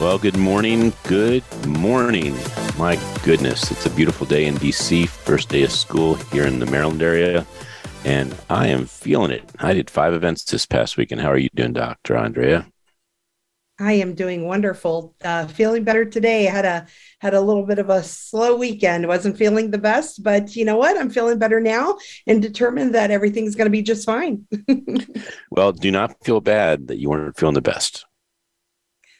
Well, good morning. Good morning. My goodness, it's a beautiful day in DC. First day of school here in the Maryland area, and I am feeling it. I did five events this past week, and How are you doing, Dr. Andrea? I am doing wonderful. Uh, feeling better today. I had a had a little bit of a slow weekend. wasn't feeling the best, but you know what? I'm feeling better now and determined that everything's going to be just fine. well, do not feel bad that you weren't feeling the best.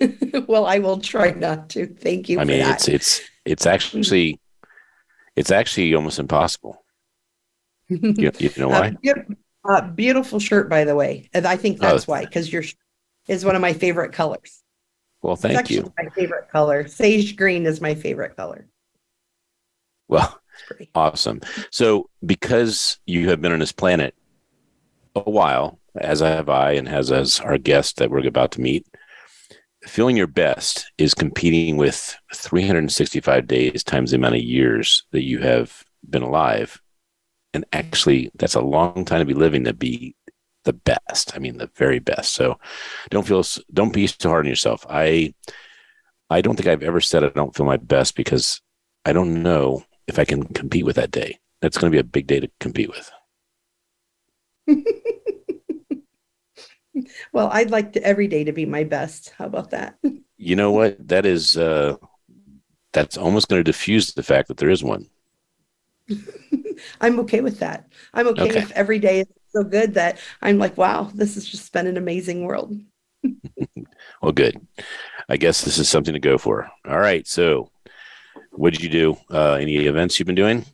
well, I will try not to. Thank you. I mean, that. it's it's it's actually it's actually almost impossible. you, you know why? Uh, uh, beautiful shirt, by the way, and I think that's oh. why because your is one of my favorite colors. Well, thank you. My favorite color, sage green, is my favorite color. Well, awesome. So, because you have been on this planet a while, as have I, and as as our guest that we're about to meet, feeling your best is competing with 365 days times the amount of years that you have been alive. And mm-hmm. actually, that's a long time to be living to be the best. I mean, the very best. So don't feel, don't be too hard on yourself. I, I don't think I've ever said I don't feel my best because I don't know if I can compete with that day. That's going to be a big day to compete with. well, I'd like to every day to be my best. How about that? You know what? That is uh that's almost going to diffuse the fact that there is one. I'm okay with that. I'm okay, okay. if every day is so good that I'm like, wow, this has just been an amazing world. well, good. I guess this is something to go for. All right. So, what did you do? Uh, any events you've been doing?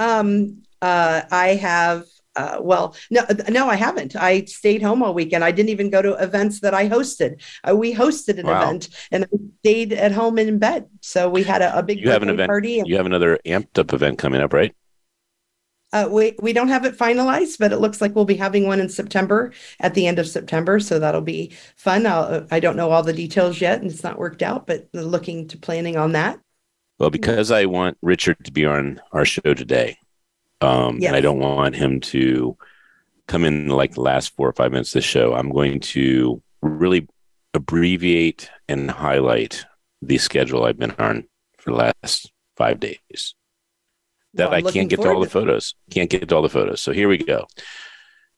Um, uh, I have uh, well, no, no, I haven't. I stayed home all weekend. I didn't even go to events that I hosted. Uh, we hosted an wow. event and I stayed at home in bed. So we had a, a big you have an event, party. And, you have another amped up event coming up, right? Uh, we we don't have it finalized, but it looks like we'll be having one in September at the end of September. So that'll be fun. I'll, I don't know all the details yet, and it's not worked out, but looking to planning on that. Well, because I want Richard to be on our show today, um, yes. And I don't want him to come in like the last four or five minutes of the show. I'm going to really abbreviate and highlight the schedule I've been on for the last five days. That well, I can't get to all the photos. Can't get to all the photos. So here we go.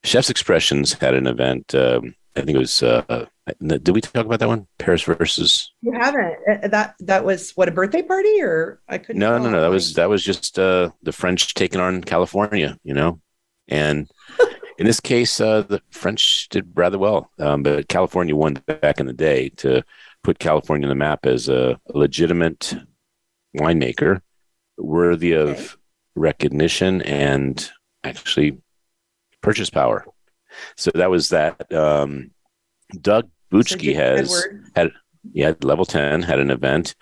Chef's Expressions had an event. Um, I think it was. Uh, did we talk about that one? Paris versus. You haven't. Uh, that that was what a birthday party, or I couldn't. No, no, no. That was that was just uh, the French taking on California. You know, and in this case, uh, the French did rather well. Um, but California won back in the day to put California on the map as a legitimate winemaker, worthy of okay. recognition and actually purchase power. So that was that. Um, Doug Buchke has had yeah level ten had an event,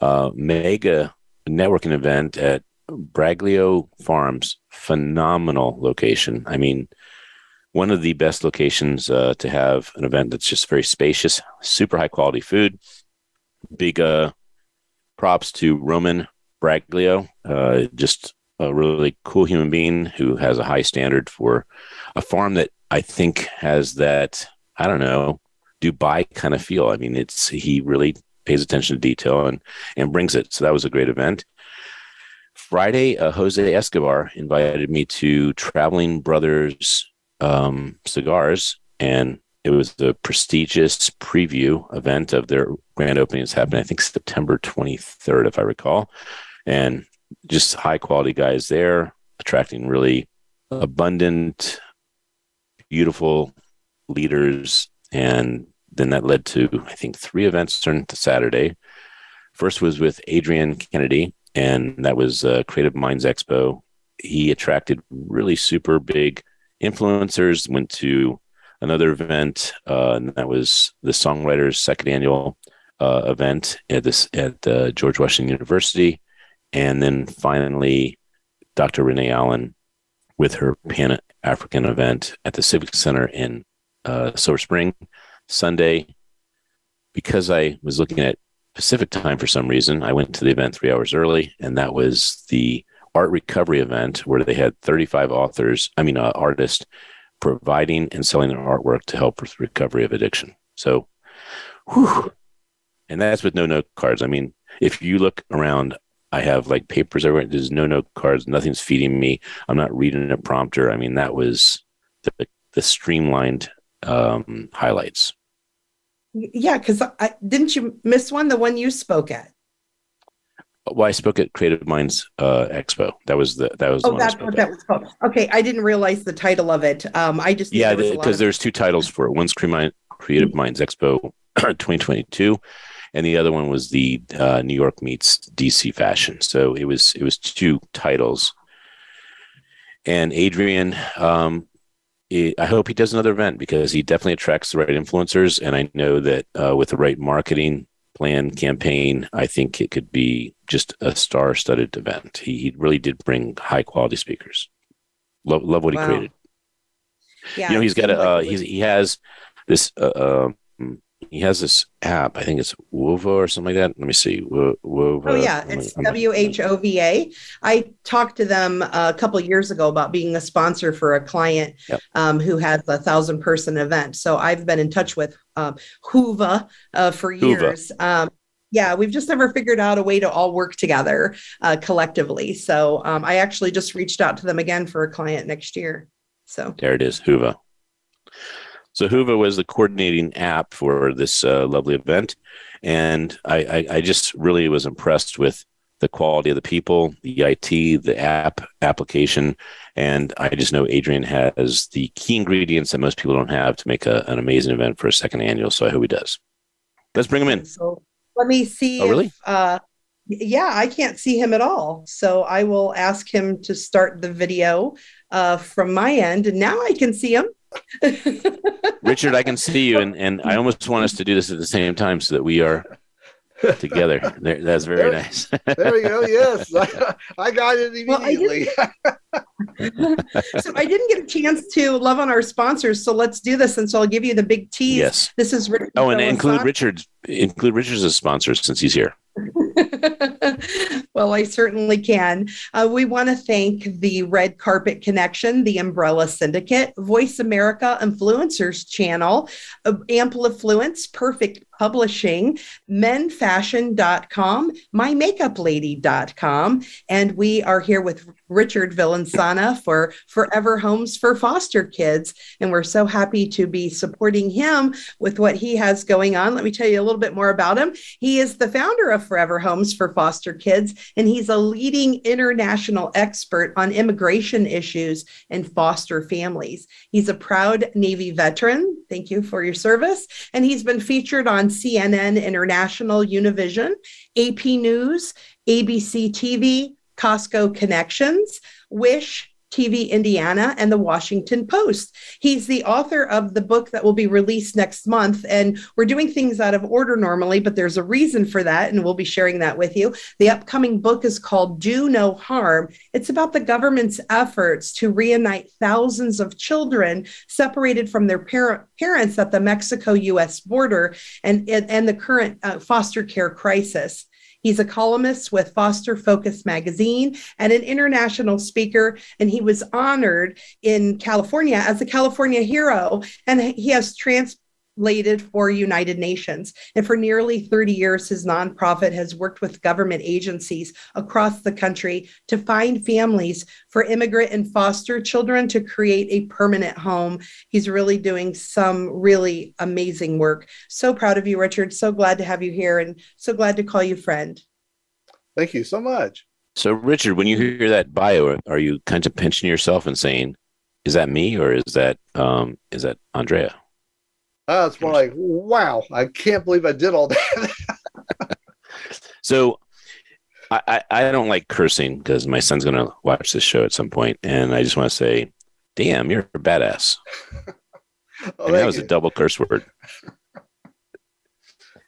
uh, mega networking event at Braglio Farms. Phenomenal location. I mean, one of the best locations uh, to have an event that's just very spacious, super high quality food. Big uh, props to Roman Braglio, uh, just a really cool human being who has a high standard for a farm that I think has that, I don't know, Dubai kind of feel. I mean, it's he really pays attention to detail and and brings it. So that was a great event. Friday, uh, Jose Escobar invited me to Traveling Brothers um, Cigars, and it was the prestigious preview event of their grand opening. It's happening, I think, September 23rd, if I recall. And just high quality guys there, attracting really abundant beautiful leaders. And then that led to, I think, three events turned to Saturday. First was with Adrian Kennedy, and that was a Creative Minds Expo. He attracted really super big influencers, went to another event, uh, and that was the Songwriters' second annual uh, event at this at uh, George Washington University, and then finally Dr. Renee Allen with her Pan African event at the Civic Center in uh, Silver Spring Sunday. Because I was looking at Pacific time for some reason, I went to the event three hours early, and that was the art recovery event where they had 35 authors, I mean, uh, artists providing and selling their artwork to help with recovery of addiction. So, whew, and that's with no note cards. I mean, if you look around, I have like papers everywhere. There's no note cards. Nothing's feeding me. I'm not reading a prompter. I mean, that was the, the streamlined um, highlights. Yeah, because I didn't you miss one? The one you spoke at. Well, I spoke at Creative Minds uh, Expo. That was the that was. Oh, that's what that was called. Okay, I didn't realize the title of it. Um, I just yeah, because the, there's two titles for it. One's Creative Minds Expo 2022, and the other one was the uh, New York meets DC Fashion. So it was it was two titles. And Adrian, um, it, I hope he does another event because he definitely attracts the right influencers, and I know that uh, with the right marketing plan campaign, I think it could be just a star-studded event. He, he really did bring high-quality speakers. Love love what wow. he created. Yeah, you know, he's got a uh, he's he has this uh, um, he has this app. I think it's Whova or something like that. Let me see. Whova. Oh yeah, it's W H O V A. I talked to them a couple years ago about being a sponsor for a client yep. um, who has a thousand person event. So I've been in touch with um, Whova uh, for years. Um, yeah, we've just never figured out a way to all work together uh, collectively. So um, I actually just reached out to them again for a client next year. So there it is, Whova. So Whova was the coordinating app for this uh, lovely event, and I, I, I, just really was impressed with the quality of the people, the IT, the app application, and I just know Adrian has the key ingredients that most people don't have to make a, an amazing event for a second annual. So I hope he does. Let's bring him in. So let me see. Oh, really? If, uh, yeah, I can't see him at all. So I will ask him to start the video uh, from my end. And now I can see him. Richard, I can see you, and, and I almost want us to do this at the same time so that we are together. There, that's very there, nice. there we go. Yes, I, I got it immediately. Well, I so I didn't get a chance to love on our sponsors. So let's do this, and so I'll give you the big tease. Yes, this is Richard. Oh, and include Richard. Include Richard's as a sponsor since he's here. well, I certainly can. Uh, we want to thank the Red Carpet Connection, the Umbrella Syndicate, Voice America Influencers Channel, uh, Amplifluence, Perfect Publishing, menfashion.com, mymakeuplady.com, and we are here with Richard Villasana for Forever Homes for Foster Kids. And we're so happy to be supporting him with what he has going on. Let me tell you a little bit more about him. He is the founder of Forever Homes for Foster Kids, and he's a leading international expert on immigration issues and foster families. He's a proud Navy veteran. Thank you for your service. And he's been featured on CNN International, Univision, AP News, ABC TV, Costco Connections, Wish, TV Indiana, and the Washington Post. He's the author of the book that will be released next month. And we're doing things out of order normally, but there's a reason for that. And we'll be sharing that with you. The upcoming book is called Do No Harm. It's about the government's efforts to reunite thousands of children separated from their par- parents at the Mexico US border and, and, and the current uh, foster care crisis. He's a columnist with Foster Focus magazine and an international speaker. And he was honored in California as a California hero. And he has trans slated for United Nations. And for nearly 30 years, his nonprofit has worked with government agencies across the country to find families for immigrant and foster children to create a permanent home. He's really doing some really amazing work. So proud of you, Richard. So glad to have you here and so glad to call you friend. Thank you so much. So, Richard, when you hear that bio, are you kind of pinching yourself and saying, "Is that me, or is that um, is that Andrea?" Uh, it's more like, wow, I can't believe I did all that. so I, I don't like cursing because my son's going to watch this show at some point, and I just want to say, damn, you're a badass. oh, that was you. a double curse word.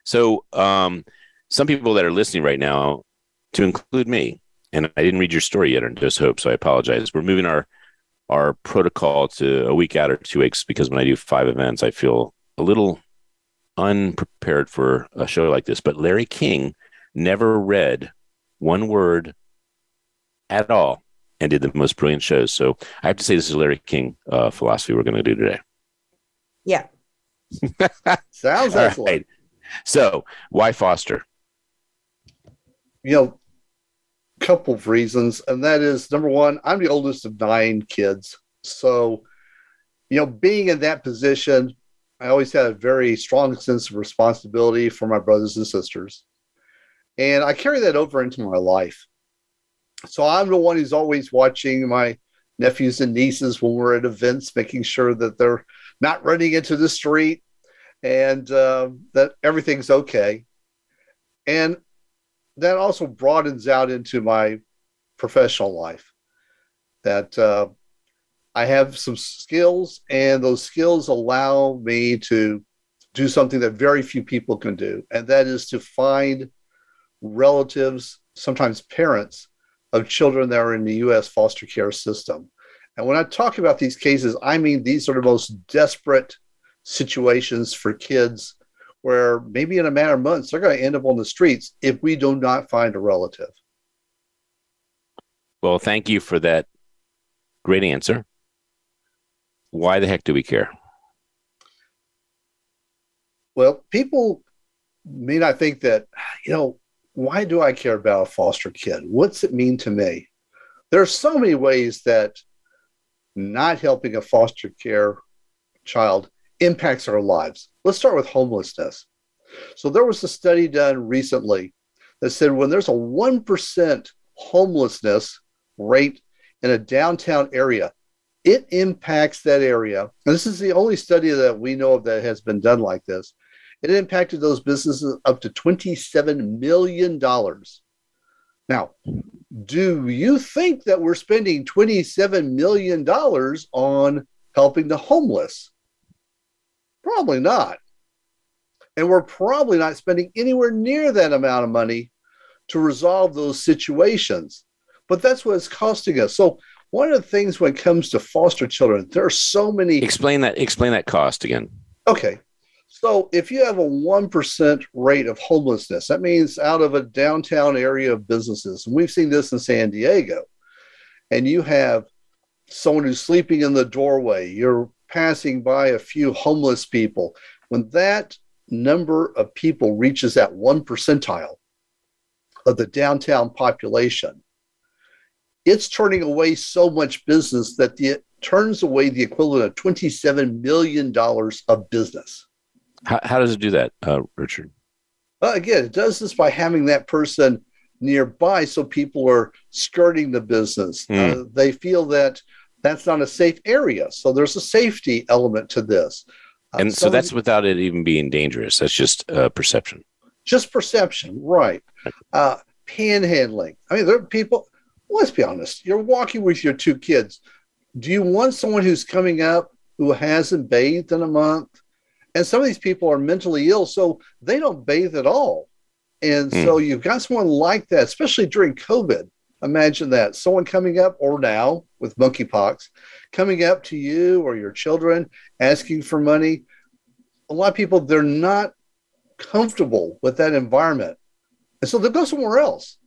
So, um, some people that are listening right now, to include me, and I didn't read your story yet on Just Hope, so I apologize. We're moving our our protocol to a week out or two weeks because when I do five events, I feel a little unprepared for a show like this. But Larry King never read one word at all and did the most brilliant shows. So I have to say, this is Larry King uh, philosophy we're going to do today. Yeah. Sounds excellent. Right. So, why Foster? You know, a couple of reasons, and that is number one, I'm the oldest of nine kids. So, you know, being in that position, I always had a very strong sense of responsibility for my brothers and sisters. And I carry that over into my life. So I'm the one who's always watching my nephews and nieces when we're at events, making sure that they're not running into the street and uh, that everything's okay. And that also broadens out into my professional life. That uh, I have some skills, and those skills allow me to do something that very few people can do, and that is to find relatives, sometimes parents, of children that are in the US foster care system. And when I talk about these cases, I mean these are the most desperate situations for kids where maybe in a matter of months they're going to end up on the streets if we do not find a relative. Well, thank you for that great answer. Why the heck do we care? Well, people may not think that, you know, why do I care about a foster kid? What's it mean to me? There are so many ways that not helping a foster care child impacts our lives. Let's start with homelessness. So, there was a study done recently that said when there's a 1% homelessness rate in a downtown area, it impacts that area. And this is the only study that we know of that has been done like this. It impacted those businesses up to $27 million. Now, do you think that we're spending $27 million on helping the homeless? Probably not. And we're probably not spending anywhere near that amount of money to resolve those situations. But that's what it's costing us. So, one of the things when it comes to foster children, there are so many. Explain that. Explain that cost again. Okay. So if you have a 1% rate of homelessness, that means out of a downtown area of businesses, and we've seen this in San Diego, and you have someone who's sleeping in the doorway, you're passing by a few homeless people. When that number of people reaches that one percentile of the downtown population, it's turning away so much business that it turns away the equivalent of $27 million of business. How, how does it do that, uh, Richard? Uh, again, it does this by having that person nearby so people are skirting the business. Mm. Uh, they feel that that's not a safe area. So there's a safety element to this. Uh, and so, so that's without it even being dangerous. That's just uh, perception. Just perception, right. Uh, panhandling. I mean, there are people, let's be honest, you're walking with your two kids. Do you want someone who's coming up who hasn't bathed in a month? And some of these people are mentally ill, so they don't bathe at all. And mm. so you've got someone like that, especially during COVID. Imagine that someone coming up, or now with monkeypox, coming up to you or your children asking for money. A lot of people, they're not comfortable with that environment. And so they'll go somewhere else.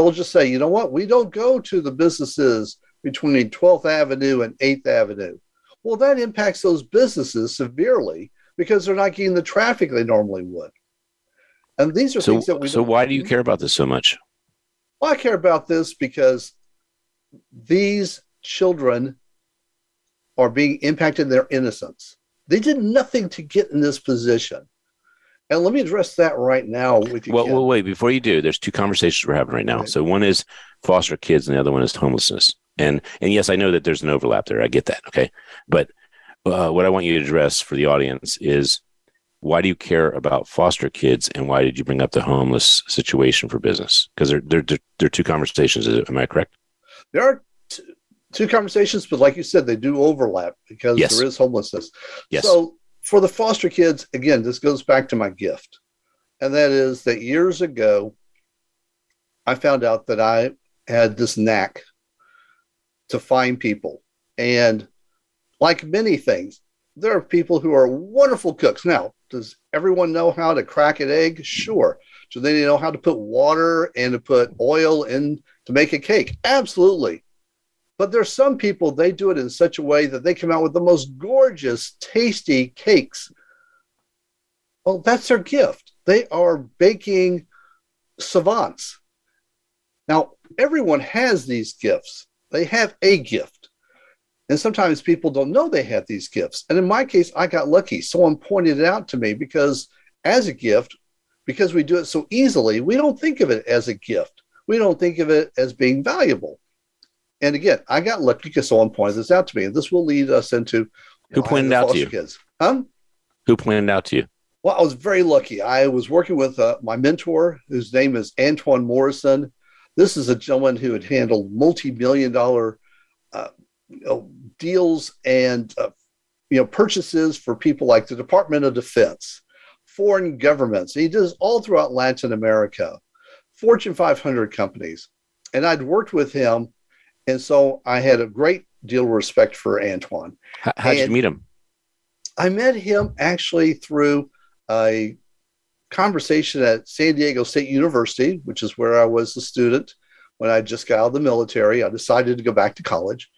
They'll just say, you know what, we don't go to the businesses between 12th Avenue and 8th Avenue. Well, that impacts those businesses severely because they're not getting the traffic they normally would. And these are so, things that we. So why do you care about this so much? Well, I care about this because these children are being impacted in their innocence. They did nothing to get in this position. And let me address that right now with you. Well, well, wait, before you do, there's two conversations we're having right now. So one is foster kids and the other one is homelessness. And and yes, I know that there's an overlap there. I get that. Okay. But uh, what I want you to address for the audience is why do you care about foster kids and why did you bring up the homeless situation for business? Because they're, they're, they're, two conversations. Am I correct? There are t- two conversations, but like you said, they do overlap because yes. there is homelessness. Yes. So for the foster kids, again, this goes back to my gift. and that is that years ago, I found out that I had this knack to find people. And like many things, there are people who are wonderful cooks. Now, does everyone know how to crack an egg? Sure. Do they know how to put water and to put oil in to make a cake? Absolutely. But there's some people, they do it in such a way that they come out with the most gorgeous, tasty cakes. Well, that's their gift. They are baking savants. Now, everyone has these gifts. They have a gift. And sometimes people don't know they have these gifts. And in my case, I got lucky. Someone pointed it out to me because, as a gift, because we do it so easily, we don't think of it as a gift. We don't think of it as being valuable. And again, I got lucky because someone pointed this out to me. And this will lead us into who pointed out to you? Kids. Huh? Who pointed out to you? Well, I was very lucky. I was working with uh, my mentor, whose name is Antoine Morrison. This is a gentleman who had handled multi-million dollar uh, you know, deals and uh, you know purchases for people like the Department of Defense, foreign governments. He does all throughout Latin America, Fortune 500 companies, and I'd worked with him, and so I had a great deal of respect for Antoine. How, how did you meet him? I met him actually through a conversation at San Diego State University, which is where I was a student when I just got out of the military. I decided to go back to college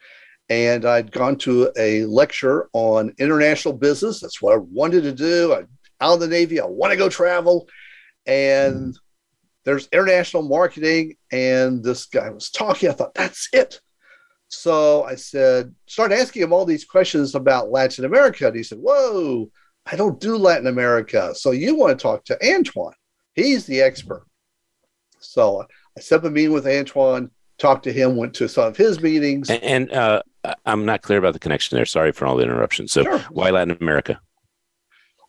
and I'd gone to a lecture on international business. That's what I wanted to do. I out of the Navy. I want to go travel, and mm-hmm. there's international marketing. And this guy was talking. I thought that's it. So I said, started asking him all these questions about Latin America, and he said, "Whoa, I don't do Latin America. So you want to talk to Antoine? He's the expert." So I set up a meeting with Antoine talked to him, went to some of his meetings. And, and uh, I'm not clear about the connection there. Sorry for all the interruptions. So, sure. why Latin America?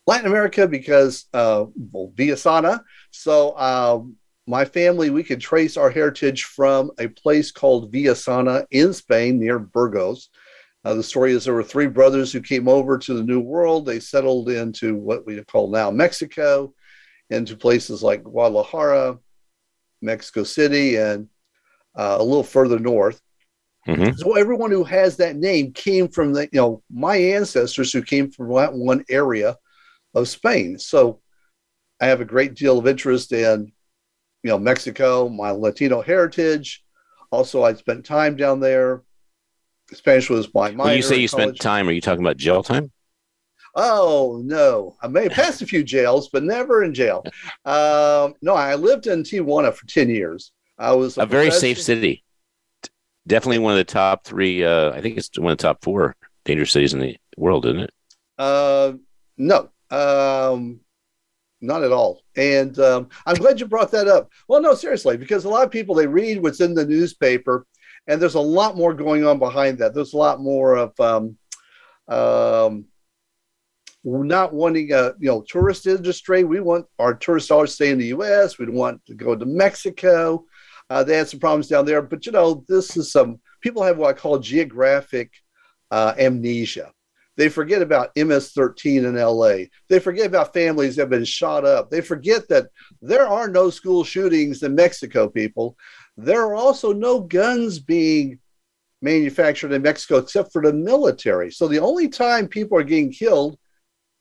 Latin America because uh, well, Villasana. So, um, my family, we could trace our heritage from a place called Villasana in Spain near Burgos. Uh, the story is there were three brothers who came over to the New World. They settled into what we call now Mexico, into places like Guadalajara, Mexico City, and uh, a little further north. Mm-hmm. So everyone who has that name came from the, you know, my ancestors who came from that one area of Spain. So I have a great deal of interest in, you know, Mexico, my Latino heritage. Also, I spent time down there. Spanish was my minor. When you say you spent time, are you talking about jail time? Oh no, I may have passed a few jails, but never in jail. Um, no, I lived in Tijuana for ten years. I was a, a very safe city. Definitely one of the top three. Uh, I think it's one of the top four dangerous cities in the world, isn't it? Uh, no, um, not at all. And um, I'm glad you brought that up. Well, no, seriously, because a lot of people they read what's in the newspaper, and there's a lot more going on behind that. There's a lot more of um, um, not wanting a you know tourist industry. We want our tourist dollars to stay in the U.S. We want to go to Mexico. Uh, they had some problems down there, but you know, this is some people have what I call geographic uh, amnesia. They forget about MS-13 in LA. They forget about families that have been shot up. They forget that there are no school shootings in Mexico, people. There are also no guns being manufactured in Mexico except for the military. So the only time people are getting killed,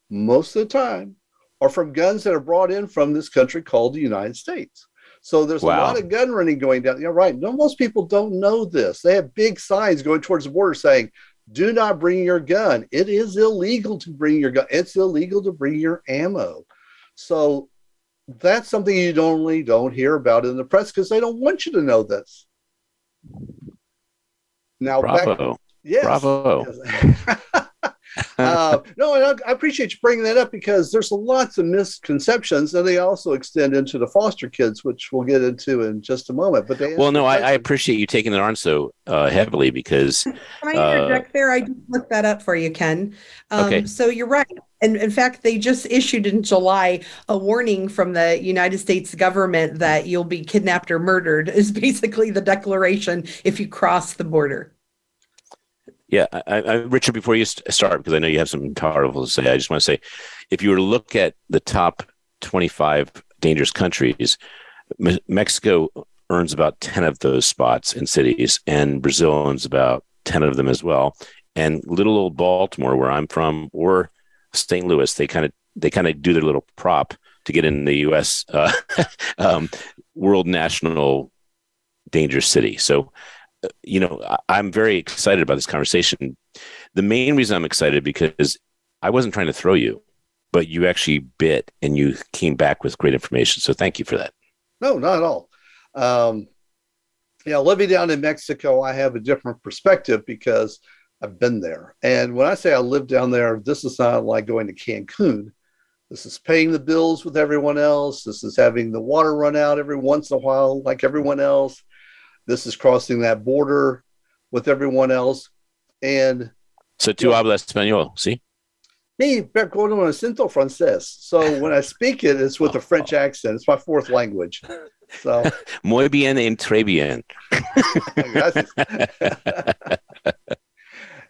most of the time, are from guns that are brought in from this country called the United States. So there's wow. a lot of gun running going down. You're right. No, most people don't know this. They have big signs going towards the border saying, do not bring your gun. It is illegal to bring your gun. It's illegal to bring your ammo. So that's something you normally don't hear about in the press because they don't want you to know this. Now, Bravo. Back, yes, Bravo. Yes. uh, no, I, I, appreciate you bringing that up because there's lots of misconceptions, and they also extend into the foster kids, which we'll get into in just a moment. But well, no, I, I, appreciate you taking it on so uh, heavily because. Can I interject uh, there? I just looked that up for you, Ken. Um, okay. So you're right. And in fact, they just issued in July a warning from the United States government that you'll be kidnapped or murdered, is basically the declaration if you cross the border. Yeah, I, I, Richard, before you start, because I know you have something powerful to say, I just want to say if you were to look at the top 25 dangerous countries, Me- Mexico earns about 10 of those spots in cities, and Brazil owns about 10 of them as well. And little old Baltimore, where I'm from, or St. Louis, they kind of they kind of do their little prop to get in the U.S. Uh, um, World National Dangerous City. So, you know, I, am very excited about this conversation. The main reason I'm excited because I wasn't trying to throw you, but you actually bit and you came back with great information. So, thank you for that. No, not at all. Um, yeah, living down in Mexico, I have a different perspective because I've been there. And when I say I live down there, this is not like going to Cancun. This is paying the bills with everyone else. This is having the water run out every once in a while, like everyone else. This is crossing that border with everyone else. And so, tu you hablas español, ¿sí? Me, con un acento francés. So when I speak it, it's with a French accent. It's my fourth language. So muy bien and très bien.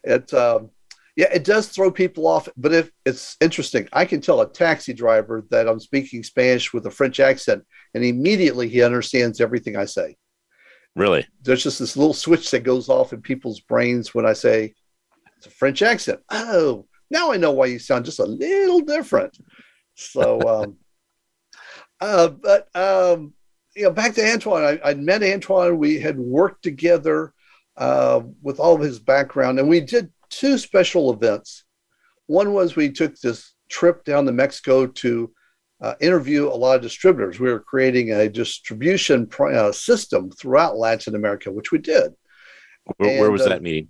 it um, yeah, it does throw people off, but if it's interesting, I can tell a taxi driver that I'm speaking Spanish with a French accent, and immediately he understands everything I say. Really? There's just this little switch that goes off in people's brains when I say it's a French accent. Oh, now I know why you sound just a little different. So, um, uh, but um, you know, back to Antoine. I, I met Antoine. We had worked together uh, with all of his background, and we did two special events. One was we took this trip down to Mexico to uh, interview a lot of distributors. We were creating a distribution uh, system throughout Latin America, which we did. Where, and, where was uh, that meeting?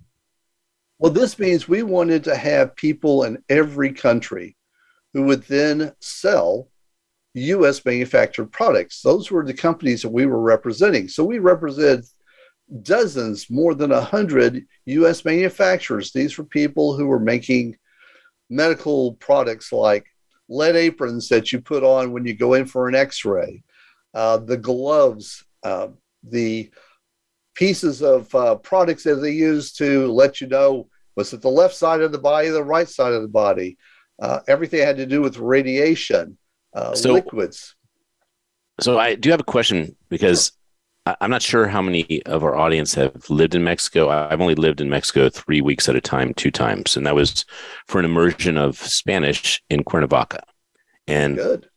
Well, this means we wanted to have people in every country who would then sell US manufactured products. Those were the companies that we were representing. So we represented dozens, more than a hundred US manufacturers. These were people who were making medical products like lead aprons that you put on when you go in for an x ray, uh, the gloves, uh, the pieces of uh, products that they use to let you know was it the left side of the body, the right side of the body. Uh, everything had to do with radiation, uh, so, liquids. So I do have a question because I'm not sure how many of our audience have lived in Mexico. I've only lived in Mexico three weeks at a time, two times, and that was for an immersion of Spanish in Cuernavaca. And Good.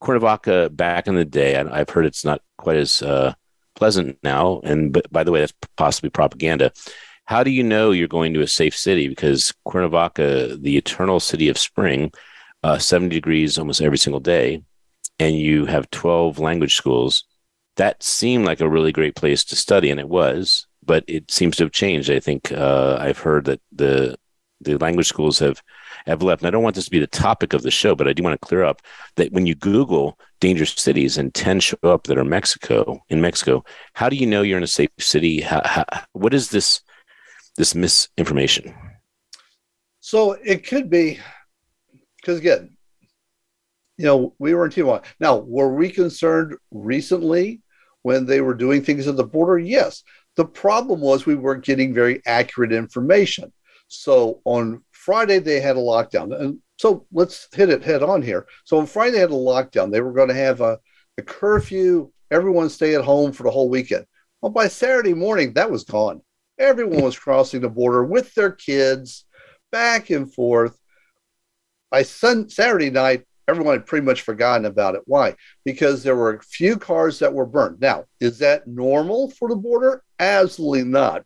Cuernavaca, back in the day, I've heard it's not quite as uh, pleasant now. And but by the way, that's possibly propaganda. How do you know you're going to a safe city? Because Cuernavaca, the eternal city of spring, uh, 70 degrees almost every single day, and you have 12 language schools that seemed like a really great place to study, and it was. But it seems to have changed. I think uh, I've heard that the the language schools have have left. And I don't want this to be the topic of the show, but I do want to clear up that when you Google dangerous cities and ten show up that are Mexico in Mexico, how do you know you're in a safe city? How, how, what is this this misinformation? So it could be because again, you know, we were in Tijuana. Now, were we concerned recently when they were doing things at the border? Yes. The problem was we weren't getting very accurate information. So on Friday, they had a lockdown. And so let's hit it head on here. So on Friday, they had a lockdown. They were going to have a, a curfew, everyone stay at home for the whole weekend. Well, by Saturday morning, that was gone. Everyone was crossing the border with their kids back and forth. By sun, Saturday night, everyone had pretty much forgotten about it. Why? Because there were a few cars that were burned. Now, is that normal for the border? Absolutely not.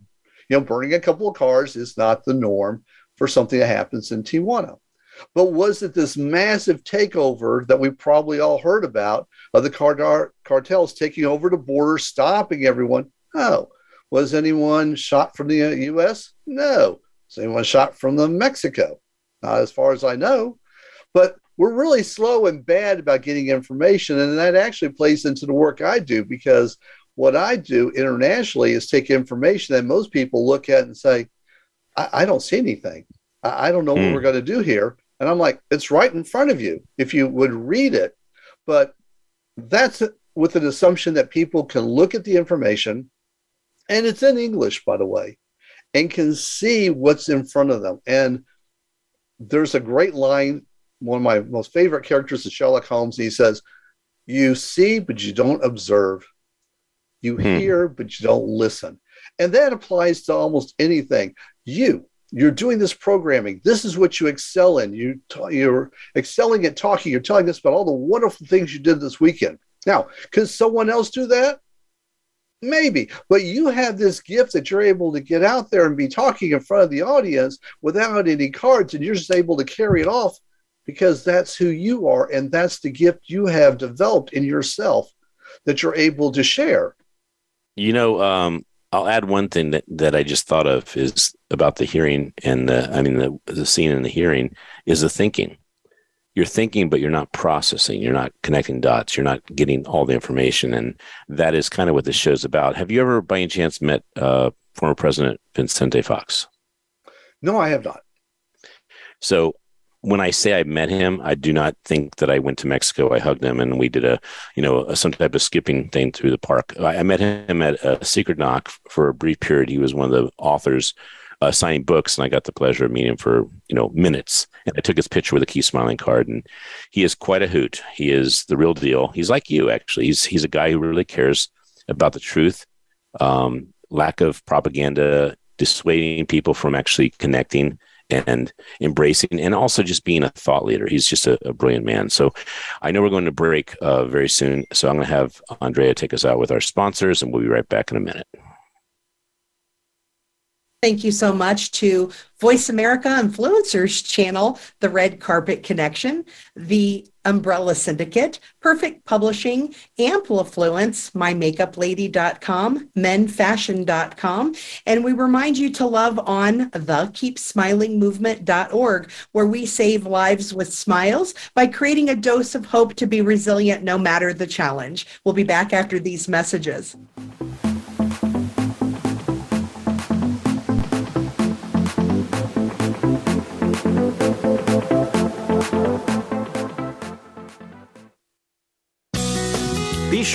You know, burning a couple of cars is not the norm for something that happens in Tijuana. But was it this massive takeover that we probably all heard about of the car- cartels taking over the border, stopping everyone? No. Was anyone shot from the U.S.? No. Was anyone shot from the Mexico? Not as far as I know. But we're really slow and bad about getting information. And that actually plays into the work I do because what I do internationally is take information that most people look at and say, I, I don't see anything. I, I don't know mm. what hmm. we're going to do here. And I'm like, it's right in front of you if you would read it. But that's with an assumption that people can look at the information, and it's in English, by the way, and can see what's in front of them. And there's a great line one of my most favorite characters is Sherlock Holmes. He says, You see, but you don't observe. You hmm. hear, but you don't listen. And that applies to almost anything. You, you're doing this programming. This is what you excel in. You you're excelling at talking. You're telling us about all the wonderful things you did this weekend. Now, can someone else do that? Maybe, but you have this gift that you're able to get out there and be talking in front of the audience without any cards, and you're just able to carry it off because that's who you are, and that's the gift you have developed in yourself that you're able to share. You know, um, I'll add one thing that, that I just thought of is about the hearing and the, I mean, the, the scene in the hearing is the thinking. You're thinking, but you're not processing. You're not connecting dots. You're not getting all the information. And that is kind of what this show's about. Have you ever, by any chance, met uh, former President Vincente Fox? No, I have not. So when I say I met him, I do not think that I went to Mexico. I hugged him and we did a, you know, some type of skipping thing through the park. I, I, met him at a secret knock for a brief period. He was one of the authors uh, signing books, and I got the pleasure of meeting him for you know minutes. And I took his picture with a Keep Smiling card, and he is quite a hoot. He is the real deal. He's like you, actually. He's he's a guy who really cares about the truth. Um, lack of propaganda dissuading people from actually connecting and embracing and also just being a thought leader. He's just a, a brilliant man. So I know we're going to break uh, very soon. So I'm going to have Andrea take us out with our sponsors, and we'll be right back in a minute. Thank you so much to Voice America Influencers channel, The Red Carpet Connection, the Umbrella Syndicate, Perfect Publishing, Amplifluence, MyMakeupLady.com, MenFashion.com, and we remind you to love on the KeepSmilingMovement.org, where we save lives with smiles by creating a dose of hope to be resilient no matter the challenge. We'll be back after these messages.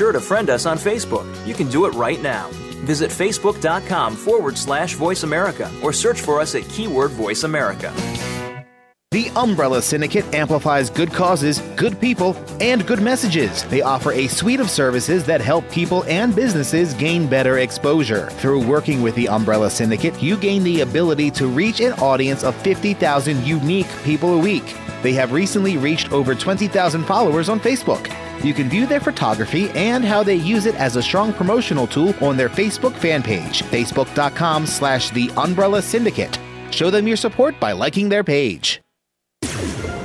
Sure to friend us on Facebook. You can do it right now. Visit facebook.com forward slash voice America or search for us at keyword voice America. The Umbrella Syndicate amplifies good causes, good people, and good messages. They offer a suite of services that help people and businesses gain better exposure. Through working with the Umbrella Syndicate, you gain the ability to reach an audience of 50,000 unique people a week. They have recently reached over 20,000 followers on Facebook. You can view their photography and how they use it as a strong promotional tool on their Facebook fan page, facebook.com slash the Umbrella Syndicate. Show them your support by liking their page.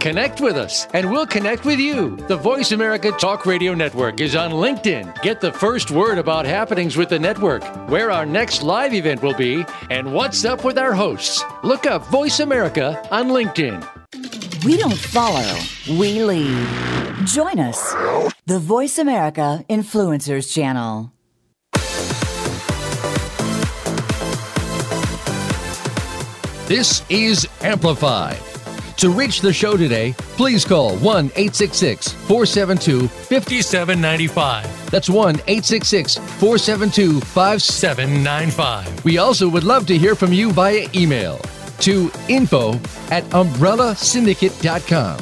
Connect with us, and we'll connect with you. The Voice America Talk Radio Network is on LinkedIn. Get the first word about happenings with the network, where our next live event will be, and what's up with our hosts. Look up Voice America on LinkedIn. We don't follow, we lead. Join us, the Voice America Influencers Channel. This is Amplified. To reach the show today, please call 1 866 472 5795. That's 1 866 472 5795. We also would love to hear from you via email to info at umbrellasyndicate.com.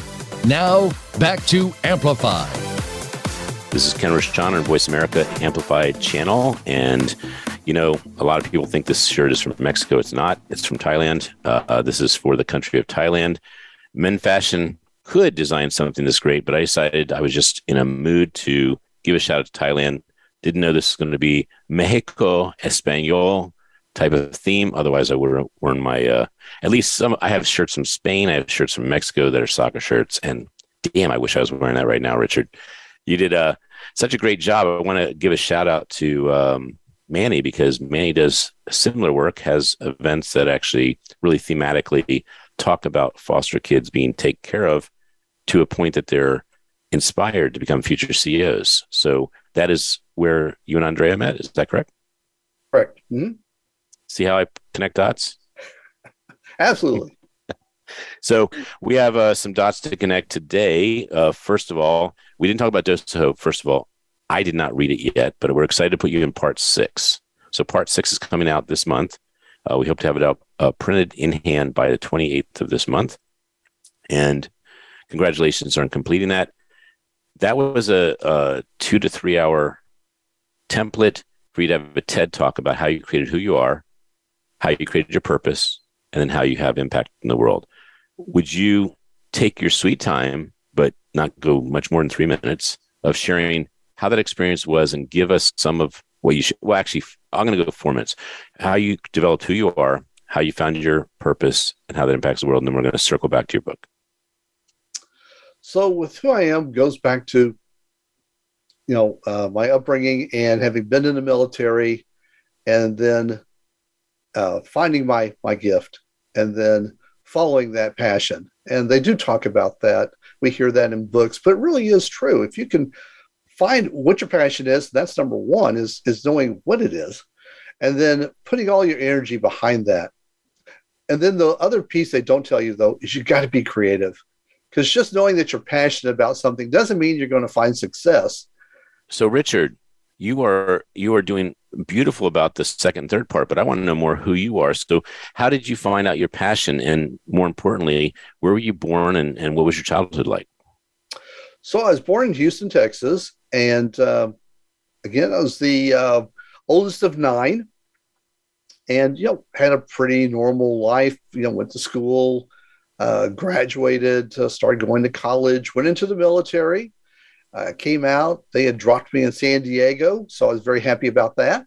Now, back to Amplify. This is Ken Rochon on Voice America Amplify channel. And, you know, a lot of people think this shirt is from Mexico. It's not, it's from Thailand. Uh, uh, this is for the country of Thailand. Men Fashion could design something this great, but I decided I was just in a mood to give a shout out to Thailand. Didn't know this was going to be Mexico Espanol type of theme. Otherwise, I would have worn my uh, at least some. I have shirts from Spain. I have shirts from Mexico that are soccer shirts, and damn, I wish I was wearing that right now, Richard. You did uh, such a great job. I want to give a shout out to um, Manny because Manny does similar work, has events that actually really thematically talk about foster kids being taken care of to a point that they're inspired to become future CEOs. So that is where you and Andrea met. Is that correct? Correct. Mm-hmm. See how I connect dots? Absolutely. so we have uh, some dots to connect today. Uh, first of all, we didn't talk about Dose of Hope. First of all, I did not read it yet, but we're excited to put you in part six. So part six is coming out this month. Uh, we hope to have it up uh, printed in hand by the 28th of this month. And congratulations on completing that. That was a, a two to three hour template for you to have a TED talk about how you created who you are, how you created your purpose, and then how you have impact in the world. Would you take your sweet time, but not go much more than three minutes, of sharing how that experience was and give us some of what you should? Well, actually, I'm going to go four minutes. How you developed who you are, how you found your purpose, and how that impacts the world. And then we're going to circle back to your book. So, with who I am goes back to, you know, uh, my upbringing and having been in the military, and then uh, finding my my gift, and then following that passion. And they do talk about that. We hear that in books, but it really is true. If you can find what your passion is, that's number one. Is is knowing what it is, and then putting all your energy behind that. And then the other piece they don't tell you though is you got to be creative because just knowing that you're passionate about something doesn't mean you're going to find success. So, Richard, you are you are doing beautiful about the second third part, but I want to know more who you are. So, how did you find out your passion, and more importantly, where were you born, and, and what was your childhood like? So, I was born in Houston, Texas, and uh, again, I was the uh, oldest of nine, and you know, had a pretty normal life. You know, went to school uh, graduated, uh, started going to college, went into the military, uh, came out. They had dropped me in San Diego, so I was very happy about that.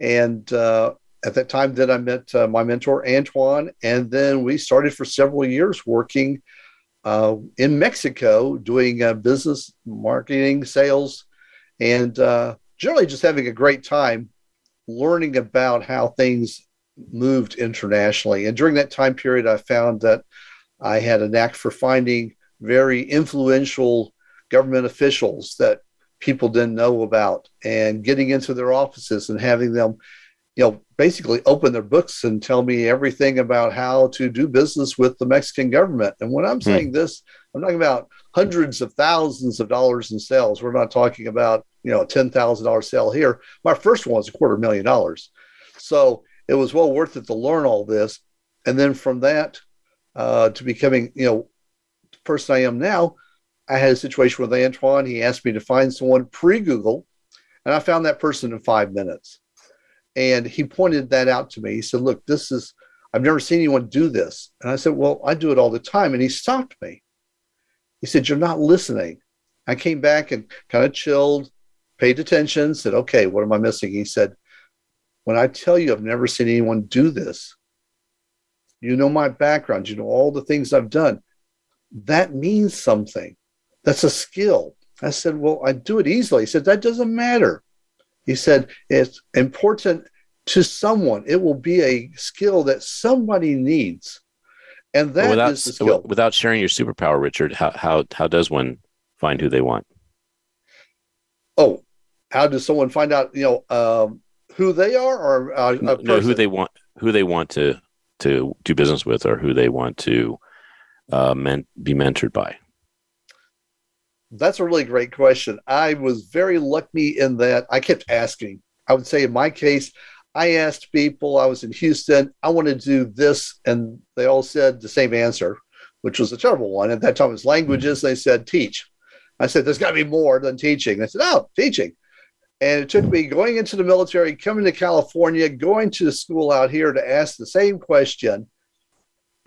And uh, at that time, then I met my mentor Antoine, and then we started for several years working uh, in Mexico, doing uh, business, marketing, sales, and uh, generally just having a great time learning about how things moved internationally. And during that time period, I found that I had a knack for finding very influential government officials that people didn't know about and getting into their offices and having them you know basically open their books and tell me everything about how to do business with the Mexican government and when I'm hmm. saying this I'm talking about hundreds of thousands of dollars in sales we're not talking about you know a $10,000 sale here my first one was a quarter million dollars so it was well worth it to learn all this and then from that uh, to becoming, you know, the person I am now, I had a situation with Antoine. He asked me to find someone pre Google, and I found that person in five minutes. And he pointed that out to me. He said, Look, this is, I've never seen anyone do this. And I said, Well, I do it all the time. And he stopped me. He said, You're not listening. I came back and kind of chilled, paid attention, said, Okay, what am I missing? He said, When I tell you I've never seen anyone do this, you know my background. You know all the things I've done. That means something. That's a skill. I said, Well, I do it easily. He said, That doesn't matter. He said, It's important to someone. It will be a skill that somebody needs. And that without, is the skill. Without sharing your superpower, Richard, how, how, how does one find who they want? Oh, how does someone find out, you know, um, who they are or uh, no, who they want, who they want to to do business with or who they want to uh, men- be mentored by? That's a really great question. I was very lucky in that I kept asking. I would say in my case, I asked people, I was in Houston, I want to do this. And they all said the same answer, which was a terrible one. At that time, it was languages. Mm-hmm. They said, teach. I said, there's got to be more than teaching. They said, oh, teaching. And it took me going into the military, coming to California, going to the school out here to ask the same question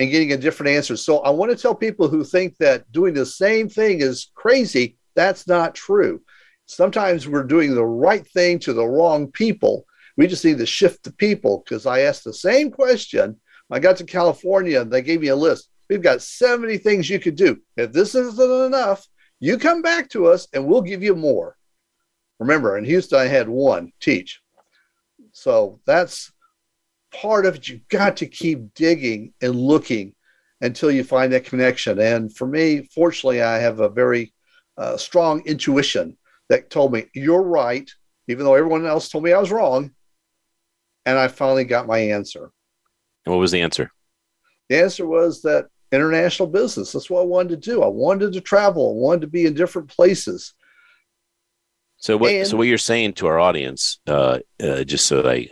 and getting a different answer. So I want to tell people who think that doing the same thing is crazy. That's not true. Sometimes we're doing the right thing to the wrong people. We just need to shift the people because I asked the same question. I got to California and they gave me a list. We've got 70 things you could do. If this isn't enough, you come back to us and we'll give you more. Remember, in Houston, I had one teach. So that's part of it. You've got to keep digging and looking until you find that connection. And for me, fortunately, I have a very uh, strong intuition. that told me, You're right, even though everyone else told me I was wrong. And I finally got my answer. And what was the answer? The answer was that international business. That's what I wanted to do. I wanted to travel. I wanted to be in different places. So what? And, so what you're saying to our audience, uh, uh, just so that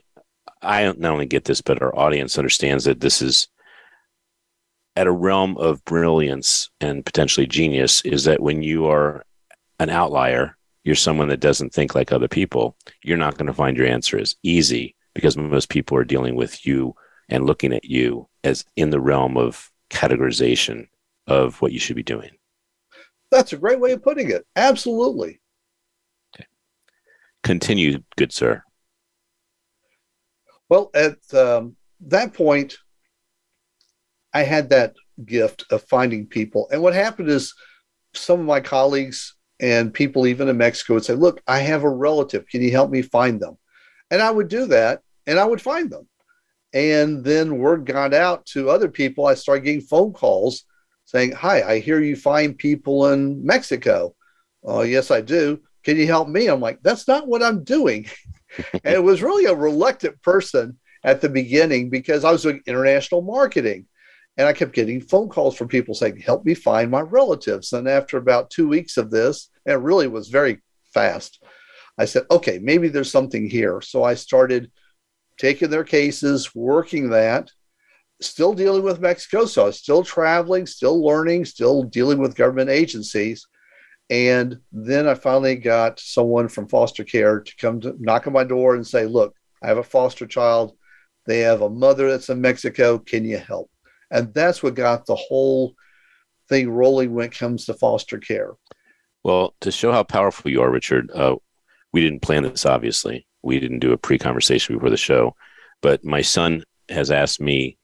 I, not only get this, but our audience understands that this is at a realm of brilliance and potentially genius. Is that when you are an outlier, you're someone that doesn't think like other people. You're not going to find your answer as easy because most people are dealing with you and looking at you as in the realm of categorization of what you should be doing. That's a great way of putting it. Absolutely. Okay. Continue, good sir. Well, at um, that point, I had that gift of finding people. And what happened is some of my colleagues and people even in Mexico would say, Look, I have a relative. Can you help me find them? And I would do that and I would find them. And then word got out to other people. I started getting phone calls saying, Hi, I hear you find people in Mexico. Oh, yes, I do. Can you help me? I'm like, That's not what I'm doing. and it was really a reluctant person at the beginning because I was doing international marketing. And I kept getting phone calls from people saying, Help me find my relatives. And after about two weeks of this, and it really was very fast, I said, Okay, maybe there's something here. So I started taking their cases, working that, still dealing with Mexico. So I was still traveling, still learning, still dealing with government agencies. And then I finally got someone from foster care to come to knock on my door and say, Look, I have a foster child. They have a mother that's in Mexico. Can you help? And that's what got the whole thing rolling when it comes to foster care. Well, to show how powerful you are, Richard, uh, we didn't plan this, obviously we didn't do a pre-conversation before the show, but my son has asked me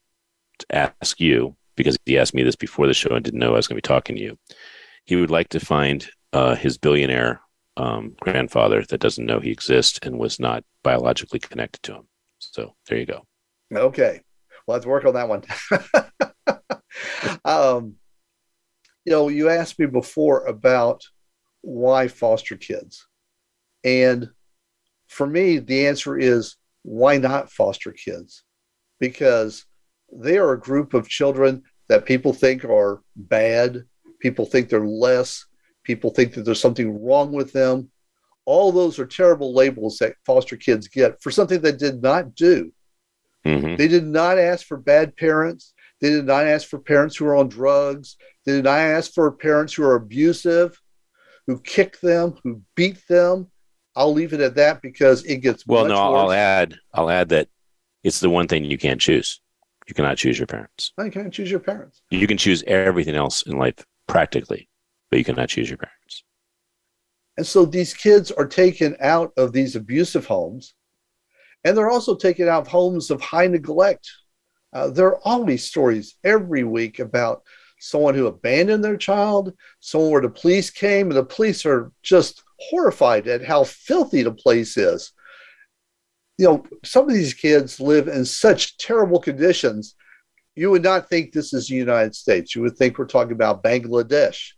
to ask you because he asked me this before the show and didn't know I was going to be talking to you. He would like to find uh, his billionaire um, grandfather that doesn't know he exists and was not biologically connected to him. So there you go. Okay, well, let's work on that one. um, you know, you asked me before about why foster kids, and for me, the answer is why not foster kids? Because they are a group of children that people think are bad, people think they're less, people think that there's something wrong with them. All those are terrible labels that foster kids get for something they did not do. Mm-hmm. They did not ask for bad parents. They did not ask for parents who are on drugs. They did not ask for parents who are abusive, who kick them, who beat them, I'll leave it at that because it gets well. no, I'll add. I'll add that it's the one thing you can't choose. You cannot choose your parents. I can't choose your parents. You can choose everything else in life practically, but you cannot choose your parents. And so these kids are taken out of these abusive homes, and they're also taken out of homes of high neglect. Uh, there are always stories every week about someone who abandoned their child, someone where the police came, and the police are just horrified at how filthy the place is. You know, some of these kids live in such terrible conditions. You would not think this is the United States. You would think we're talking about Bangladesh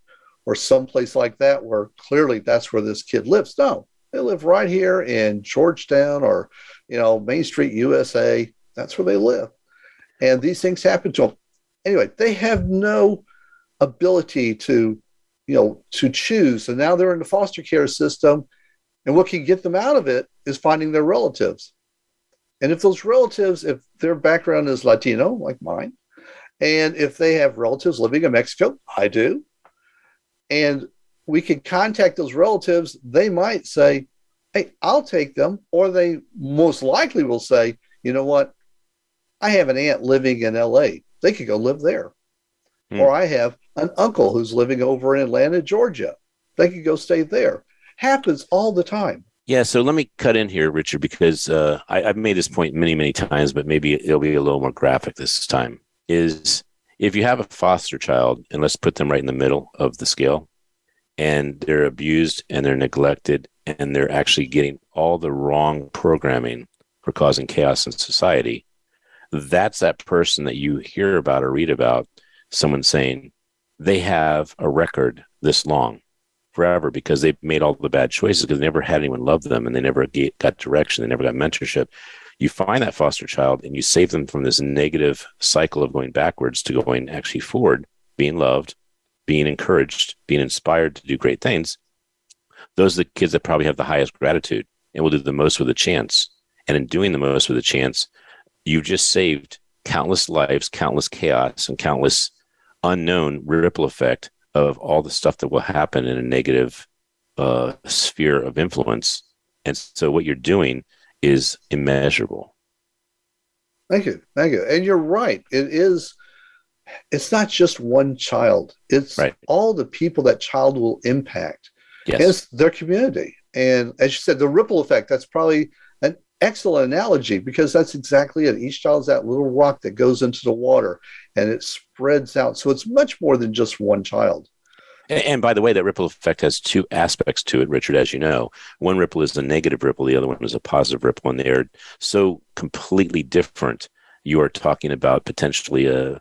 or someplace like that, where clearly that's where this kid lives. No, they live right here in Georgetown or, you know, Main Street, USA. That's where they live. And these things happen to them. Anyway, they have no ability to you know, to choose. And now they're in the foster care system. And what can get them out of it is finding their relatives. And if those relatives, if their background is Latino, like mine, and if they have relatives living in Mexico, I do, and we can contact those relatives, they might say, Hey, I'll take them. Or they most likely will say, You know what? I have an aunt living in LA. They could go live there. Hmm. Or I have an uncle who's living over in Atlanta, Georgia. They could go stay there. Happens all the time. Yeah, so let me cut in here, Richard, because uh, I, have made this point many, many times, but maybe it'll be a little more graphic this time. Is if you have a foster child, and let's put them right in the middle of the scale, and they're abused and they're neglected and they're actually getting all the wrong programming for causing chaos in society, that's that person that you hear about or read about someone saying they have a record this long forever because they've made all the bad choices because they never had anyone love them and they never get, got direction. They never got mentorship. You find that foster child and you save them from this negative cycle of going backwards to going actually forward, being loved, being encouraged, being inspired to do great things. Those are the kids that probably have the highest gratitude and will do the most with a chance. And in doing the most with a chance, you just saved countless lives, countless chaos, and countless unknown ripple effect of all the stuff that will happen in a negative uh, sphere of influence. And so what you're doing is immeasurable. Thank you. Thank you. And you're right. It is, it's not just one child, it's right. all the people that child will impact. Yes. It's their community. And as you said, the ripple effect, that's probably an excellent analogy because that's exactly it. Each child is that little rock that goes into the water and it spreads out. So it's much more than just one child. And by the way, that ripple effect has two aspects to it, Richard, as you know. One ripple is a negative ripple, the other one is a positive ripple, and they're so completely different. You are talking about potentially a, uh,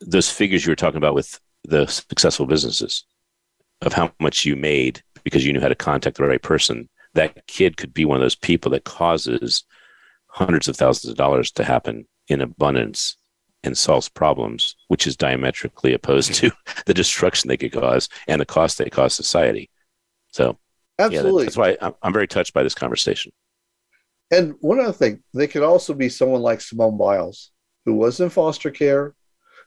those figures you were talking about with the successful businesses of how much you made because you knew how to contact the right person. That kid could be one of those people that causes hundreds of thousands of dollars to happen in abundance and solves problems, which is diametrically opposed to mm-hmm. the destruction they could cause and the cost they cause society. So, absolutely, yeah, that's why I'm, I'm very touched by this conversation. And one other thing, they could also be someone like Simone Biles, who was in foster care,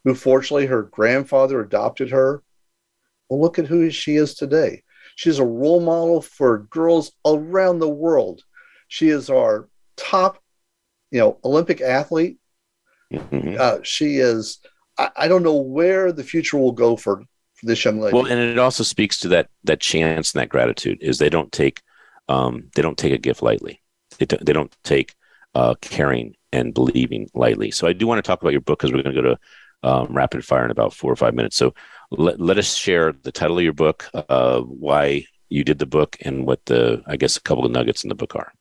who fortunately her grandfather adopted her. Well, look at who she is today. She's a role model for girls around the world. She is our top, you know, Olympic athlete. Mm-hmm. Uh, she is. I, I, don't know where the future will go for, for this young lady. Well, and it also speaks to that that chance and that gratitude is they don't take um, they don't take a gift lightly. They don't, they don't take uh, caring and believing lightly. So I do want to talk about your book because we're going to go to um, rapid fire in about four or five minutes. So let, let us share the title of your book, uh, why you did the book, and what the I guess a couple of nuggets in the book are.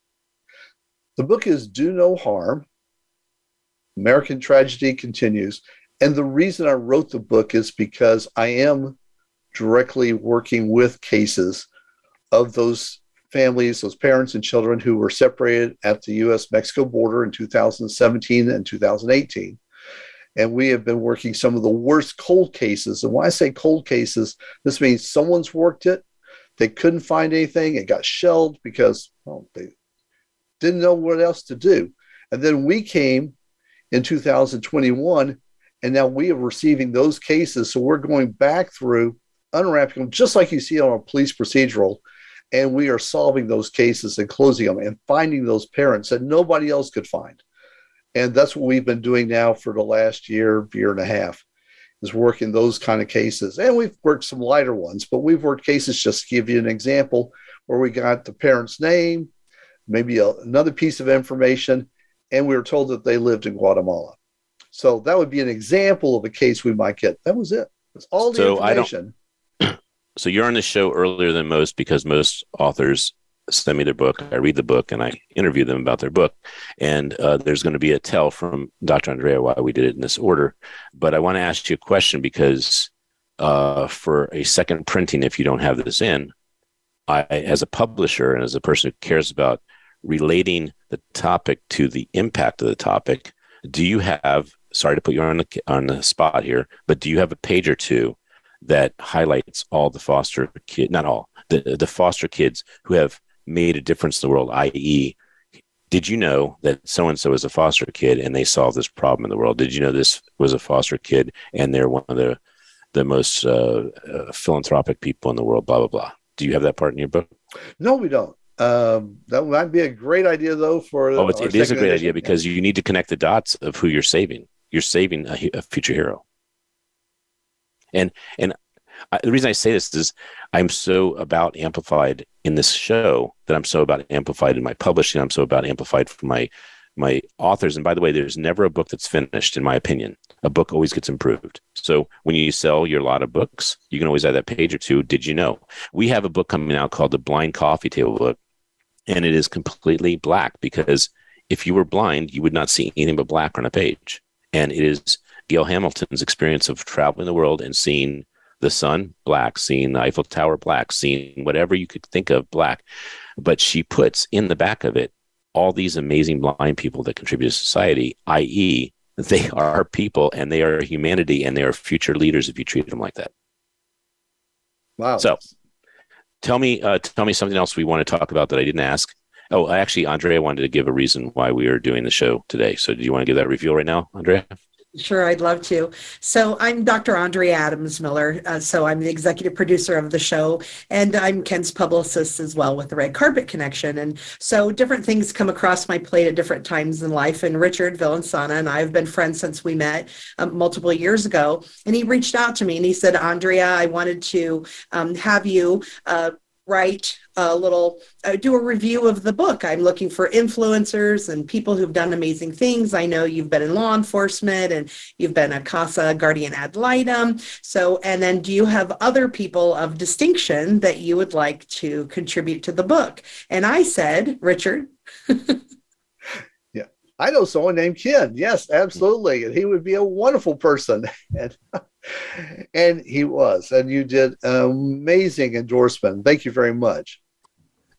The book is Do No Harm American Tragedy Continues. And the reason I wrote the book is because I am directly working with cases of those families, those parents and children who were separated at the US Mexico border in 2017 and 2018. And we have been working some of the worst cold cases. And when I say cold cases, this means someone's worked it, they couldn't find anything, it got shelved because well, they didn't know what else to do. And then we came in 2021. And now we are receiving those cases. So we're going back through, unwrapping them, just like you see on a police procedural. And we are solving those cases and closing them and finding those parents that nobody else could find. And that's what we've been doing now for the last year, year and a half, is working those kind of cases. And we've worked some lighter ones, but we've worked cases, just to give you an example, where we got the parent's name, maybe a, another piece of information, and we were told that they lived in Guatemala. So that would be an example of a case we might get. That was it. It's all the so information. so you're on the show earlier than most because most authors send me their book. I read the book and I interview them about their book. And uh, there's going to be a tell from Dr. Andrea why we did it in this order. But I want to ask you a question because uh, for a second printing, if you don't have this in, I, as a publisher and as a person who cares about relating the topic to the impact of the topic, do you have, sorry to put you on the, on the spot here, but do you have a page or two that highlights all the foster kid, not all, the, the foster kids who have made a difference in the world, i.e., did you know that so and so is a foster kid and they solved this problem in the world? Did you know this was a foster kid and they're one of the the most uh, uh, philanthropic people in the world? Blah blah blah. Do you have that part in your book? No, we don't. Um, that might be a great idea, though. For oh, it is a great edition. idea because you need to connect the dots of who you're saving. You're saving a, a future hero. And and I, the reason I say this is I'm so about amplified in this show that I'm so about amplified in my publishing. I'm so about amplified for my my authors. And by the way, there's never a book that's finished, in my opinion. A book always gets improved. So when you sell your lot of books, you can always add that page or two. Did you know? We have a book coming out called the Blind Coffee Table Book and it is completely black because if you were blind, you would not see anything but black on a page. And it is Gail Hamilton's experience of traveling the world and seeing the sun black, seeing the Eiffel Tower black, seeing whatever you could think of black. But she puts in the back of it all these amazing blind people that contribute to society, i.e., they are people and they are humanity and they are future leaders if you treat them like that. Wow. So tell me, uh, tell me something else we want to talk about that I didn't ask. Oh, actually, Andrea wanted to give a reason why we are doing the show today. So, do you want to give that reveal right now, Andrea? Sure, I'd love to. So I'm Dr. Andrea Adams Miller. Uh, so I'm the executive producer of the show, and I'm Ken's publicist as well with the Red Carpet Connection. And so different things come across my plate at different times in life. And Richard Villasana and I have been friends since we met um, multiple years ago. And he reached out to me and he said, Andrea, I wanted to um, have you uh, write a little uh, do a review of the book. I'm looking for influencers and people who've done amazing things. I know you've been in law enforcement and you've been a casa guardian ad litem. So and then do you have other people of distinction that you would like to contribute to the book? And i said richard. Yeah. I know someone named ken. Yes absolutely. And he would be a wonderful person. And and he was. And you did an amazing endorsement. Thank you very much.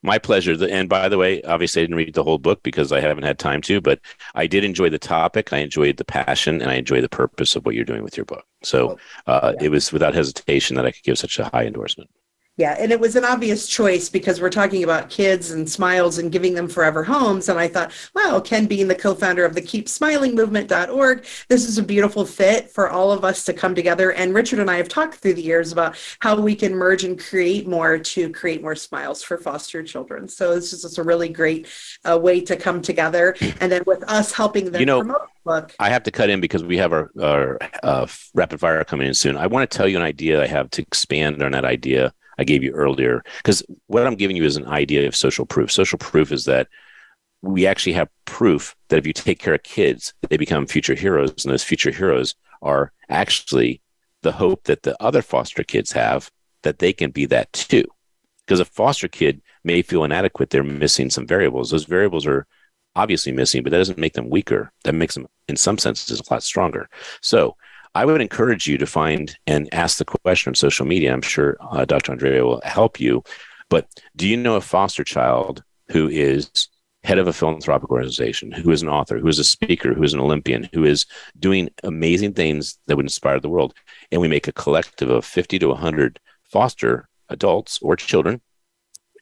My pleasure. And by the way, obviously, I didn't read the whole book because I haven't had time to, but I did enjoy the topic. I enjoyed the passion and I enjoy the purpose of what you're doing with your book. So uh, it was without hesitation that I could give such a high endorsement. Yeah, and it was an obvious choice because we're talking about kids and smiles and giving them forever homes. And I thought, wow, Ken being the co-founder of the Keep Smiling Movement.org, this is a beautiful fit for all of us to come together. And Richard and I have talked through the years about how we can merge and create more to create more smiles for foster children. So this is just a really great uh, way to come together. And then with us helping them you know, promote book. I have to cut in because we have our, our uh, rapid fire coming in soon. I want to tell you an idea I have to expand on that idea I gave you earlier. Because what I'm giving you is an idea of social proof. Social proof is that we actually have proof that if you take care of kids, they become future heroes, and those future heroes are actually the hope that the other foster kids have that they can be that too. Because a foster kid may feel inadequate, they're missing some variables. Those variables are obviously missing, but that doesn't make them weaker. That makes them, in some senses, a lot stronger. So I would encourage you to find and ask the question on social media. I'm sure uh, Dr. Andrea will help you. But do you know a foster child who is head of a philanthropic organization, who is an author, who is a speaker, who is an Olympian, who is doing amazing things that would inspire the world? And we make a collective of 50 to 100 foster adults or children.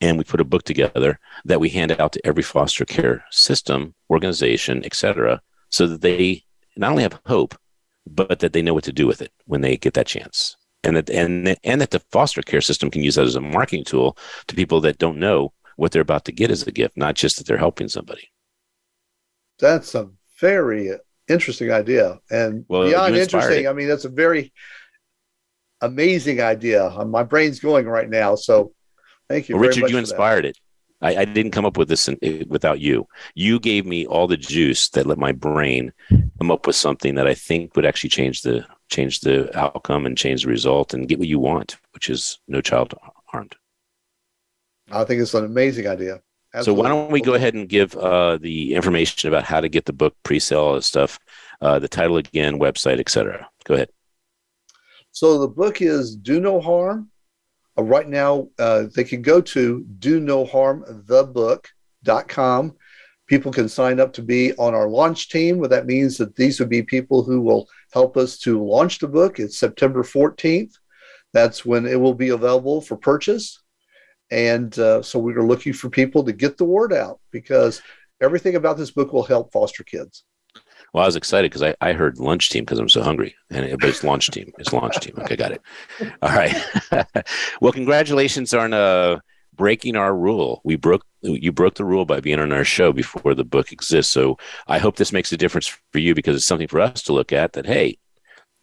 And we put a book together that we hand out to every foster care system, organization, etc., so that they not only have hope, but that they know what to do with it when they get that chance. And that and and that the foster care system can use that as a marketing tool to people that don't know what they're about to get as a gift, not just that they're helping somebody. That's a very interesting idea, and well, beyond interesting. It. I mean, that's a very amazing idea. My brain's going right now. So, thank you, well, Richard. you inspired it. I, I, didn't come up with this in, without you. You gave me all the juice that let my brain come up with something that I think would actually change the change the outcome and change the result and get what you want, which is no child harmed. I think it's an amazing idea. Absolutely. So why don't we go ahead and give uh, the information about how to get the book pre-sale, all this stuff, uh, the title again, website, etc. Go ahead. So the book is "Do No Harm: uh, right now, uh, they can go to do no harm thebook.com. People can sign up to be on our launch team. What that means that these would be people who will help us to launch the book. It's September 14th. That's when it will be available for purchase. And uh, so we are looking for people to get the word out because everything about this book will help foster kids. Well, I was excited because I, I heard lunch team because I'm so hungry, and it, but it's launch team. It's launch team. Okay, got it. All right. well, congratulations on uh, breaking our rule. We broke you broke the rule by being on our show before the book exists. So I hope this makes a difference for you because it's something for us to look at. That hey,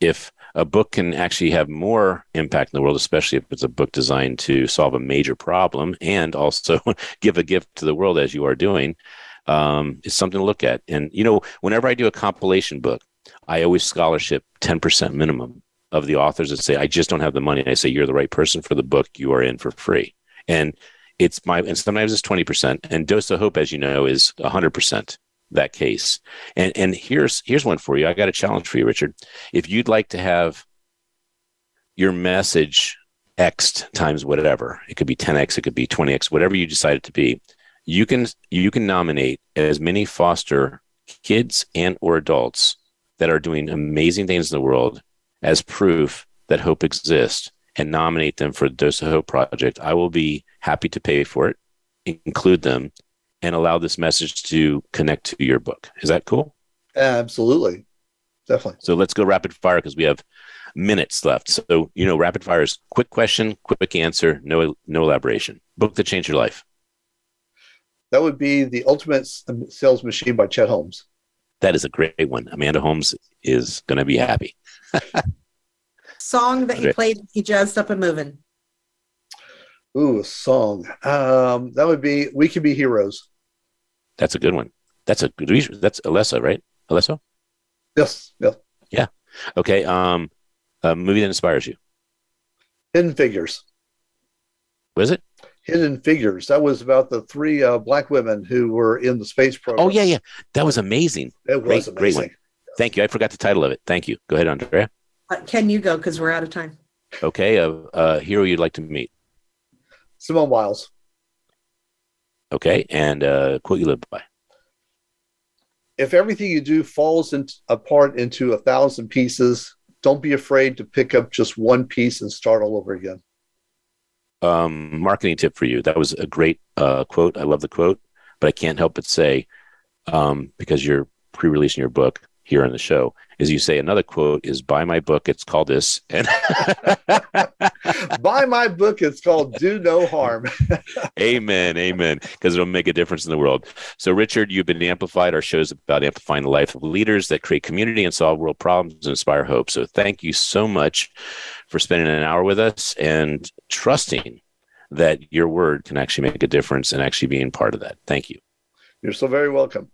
if a book can actually have more impact in the world, especially if it's a book designed to solve a major problem and also give a gift to the world as you are doing, um, is something to look at. And you know, whenever I do a compilation book, I always scholarship ten percent minimum of the authors that say I just don't have the money. And I say you're the right person for the book. You are in for free. And it's my and sometimes it's twenty percent. And Dose of Hope, as you know, is hundred percent that case. And and here's here's one for you. I got a challenge for you, Richard. If you'd like to have your message x times whatever. It could be 10x, it could be 20x, whatever you decide it to be. You can you can nominate as many foster kids and or adults that are doing amazing things in the world as proof that hope exists and nominate them for the Dose of Hope project. I will be happy to pay for it, include them, and allow this message to connect to your book. Is that cool? Absolutely. Definitely. So let's go rapid fire because we have minutes left. So, you know, rapid fire is quick question, quick answer, no no elaboration. Book that changed your life. That would be The Ultimate Sales Machine by Chet Holmes. That is a great one. Amanda Holmes is going to be happy. Song that you played, you jazzed up and moving. Ooh, a song. Um, that would be "We Can Be Heroes." That's a good one. That's a good. Reason. That's Alesso, right? Alesso. Yes. Yeah. Yeah. Okay. Um, a movie that inspires you. Hidden Figures. Was it? Hidden Figures. That was about the three uh, black women who were in the space program. Oh yeah, yeah. That was amazing. It was great, amazing. Great one. Thank you. I forgot the title of it. Thank you. Go ahead, Andrea. Uh, can you go because we're out of time? Okay. A, a hero you'd like to meet. Simone Biles. Okay, and uh, quote you live by. If everything you do falls in, apart into a thousand pieces, don't be afraid to pick up just one piece and start all over again. Um, marketing tip for you. That was a great uh, quote. I love the quote, but I can't help but say, um, because you're pre-releasing your book here on the show, is you say another quote is buy my book. It's called this. And buy my book. It's called Do No Harm. amen. Amen. Because it'll make a difference in the world. So, Richard, you've been amplified. Our shows about amplifying the life of leaders that create community and solve world problems and inspire hope. So, thank you so much for spending an hour with us and trusting that your word can actually make a difference and actually being part of that. Thank you. You're so very welcome.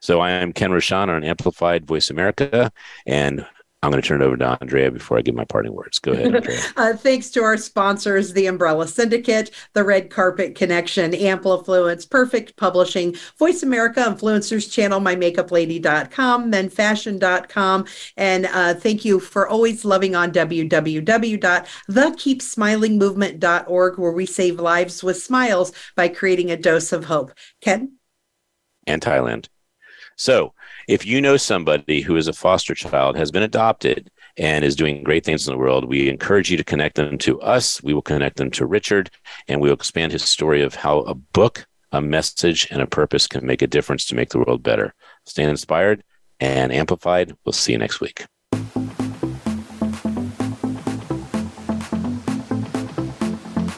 So I am Ken Rochon on Amplified Voice America, and I'm going to turn it over to Andrea before I give my parting words. Go ahead, Andrea. uh, thanks to our sponsors, the Umbrella Syndicate, the Red Carpet Connection, Amplifluence, Perfect Publishing, Voice America Influencers Channel, MyMakeupLady.com, MenFashion.com, and uh, thank you for always loving on www.thekeepsmilingmovement.org, where we save lives with smiles by creating a dose of hope. Ken? And Thailand. So, if you know somebody who is a foster child, has been adopted, and is doing great things in the world, we encourage you to connect them to us. We will connect them to Richard, and we will expand his story of how a book, a message, and a purpose can make a difference to make the world better. Stay inspired and amplified. We'll see you next week.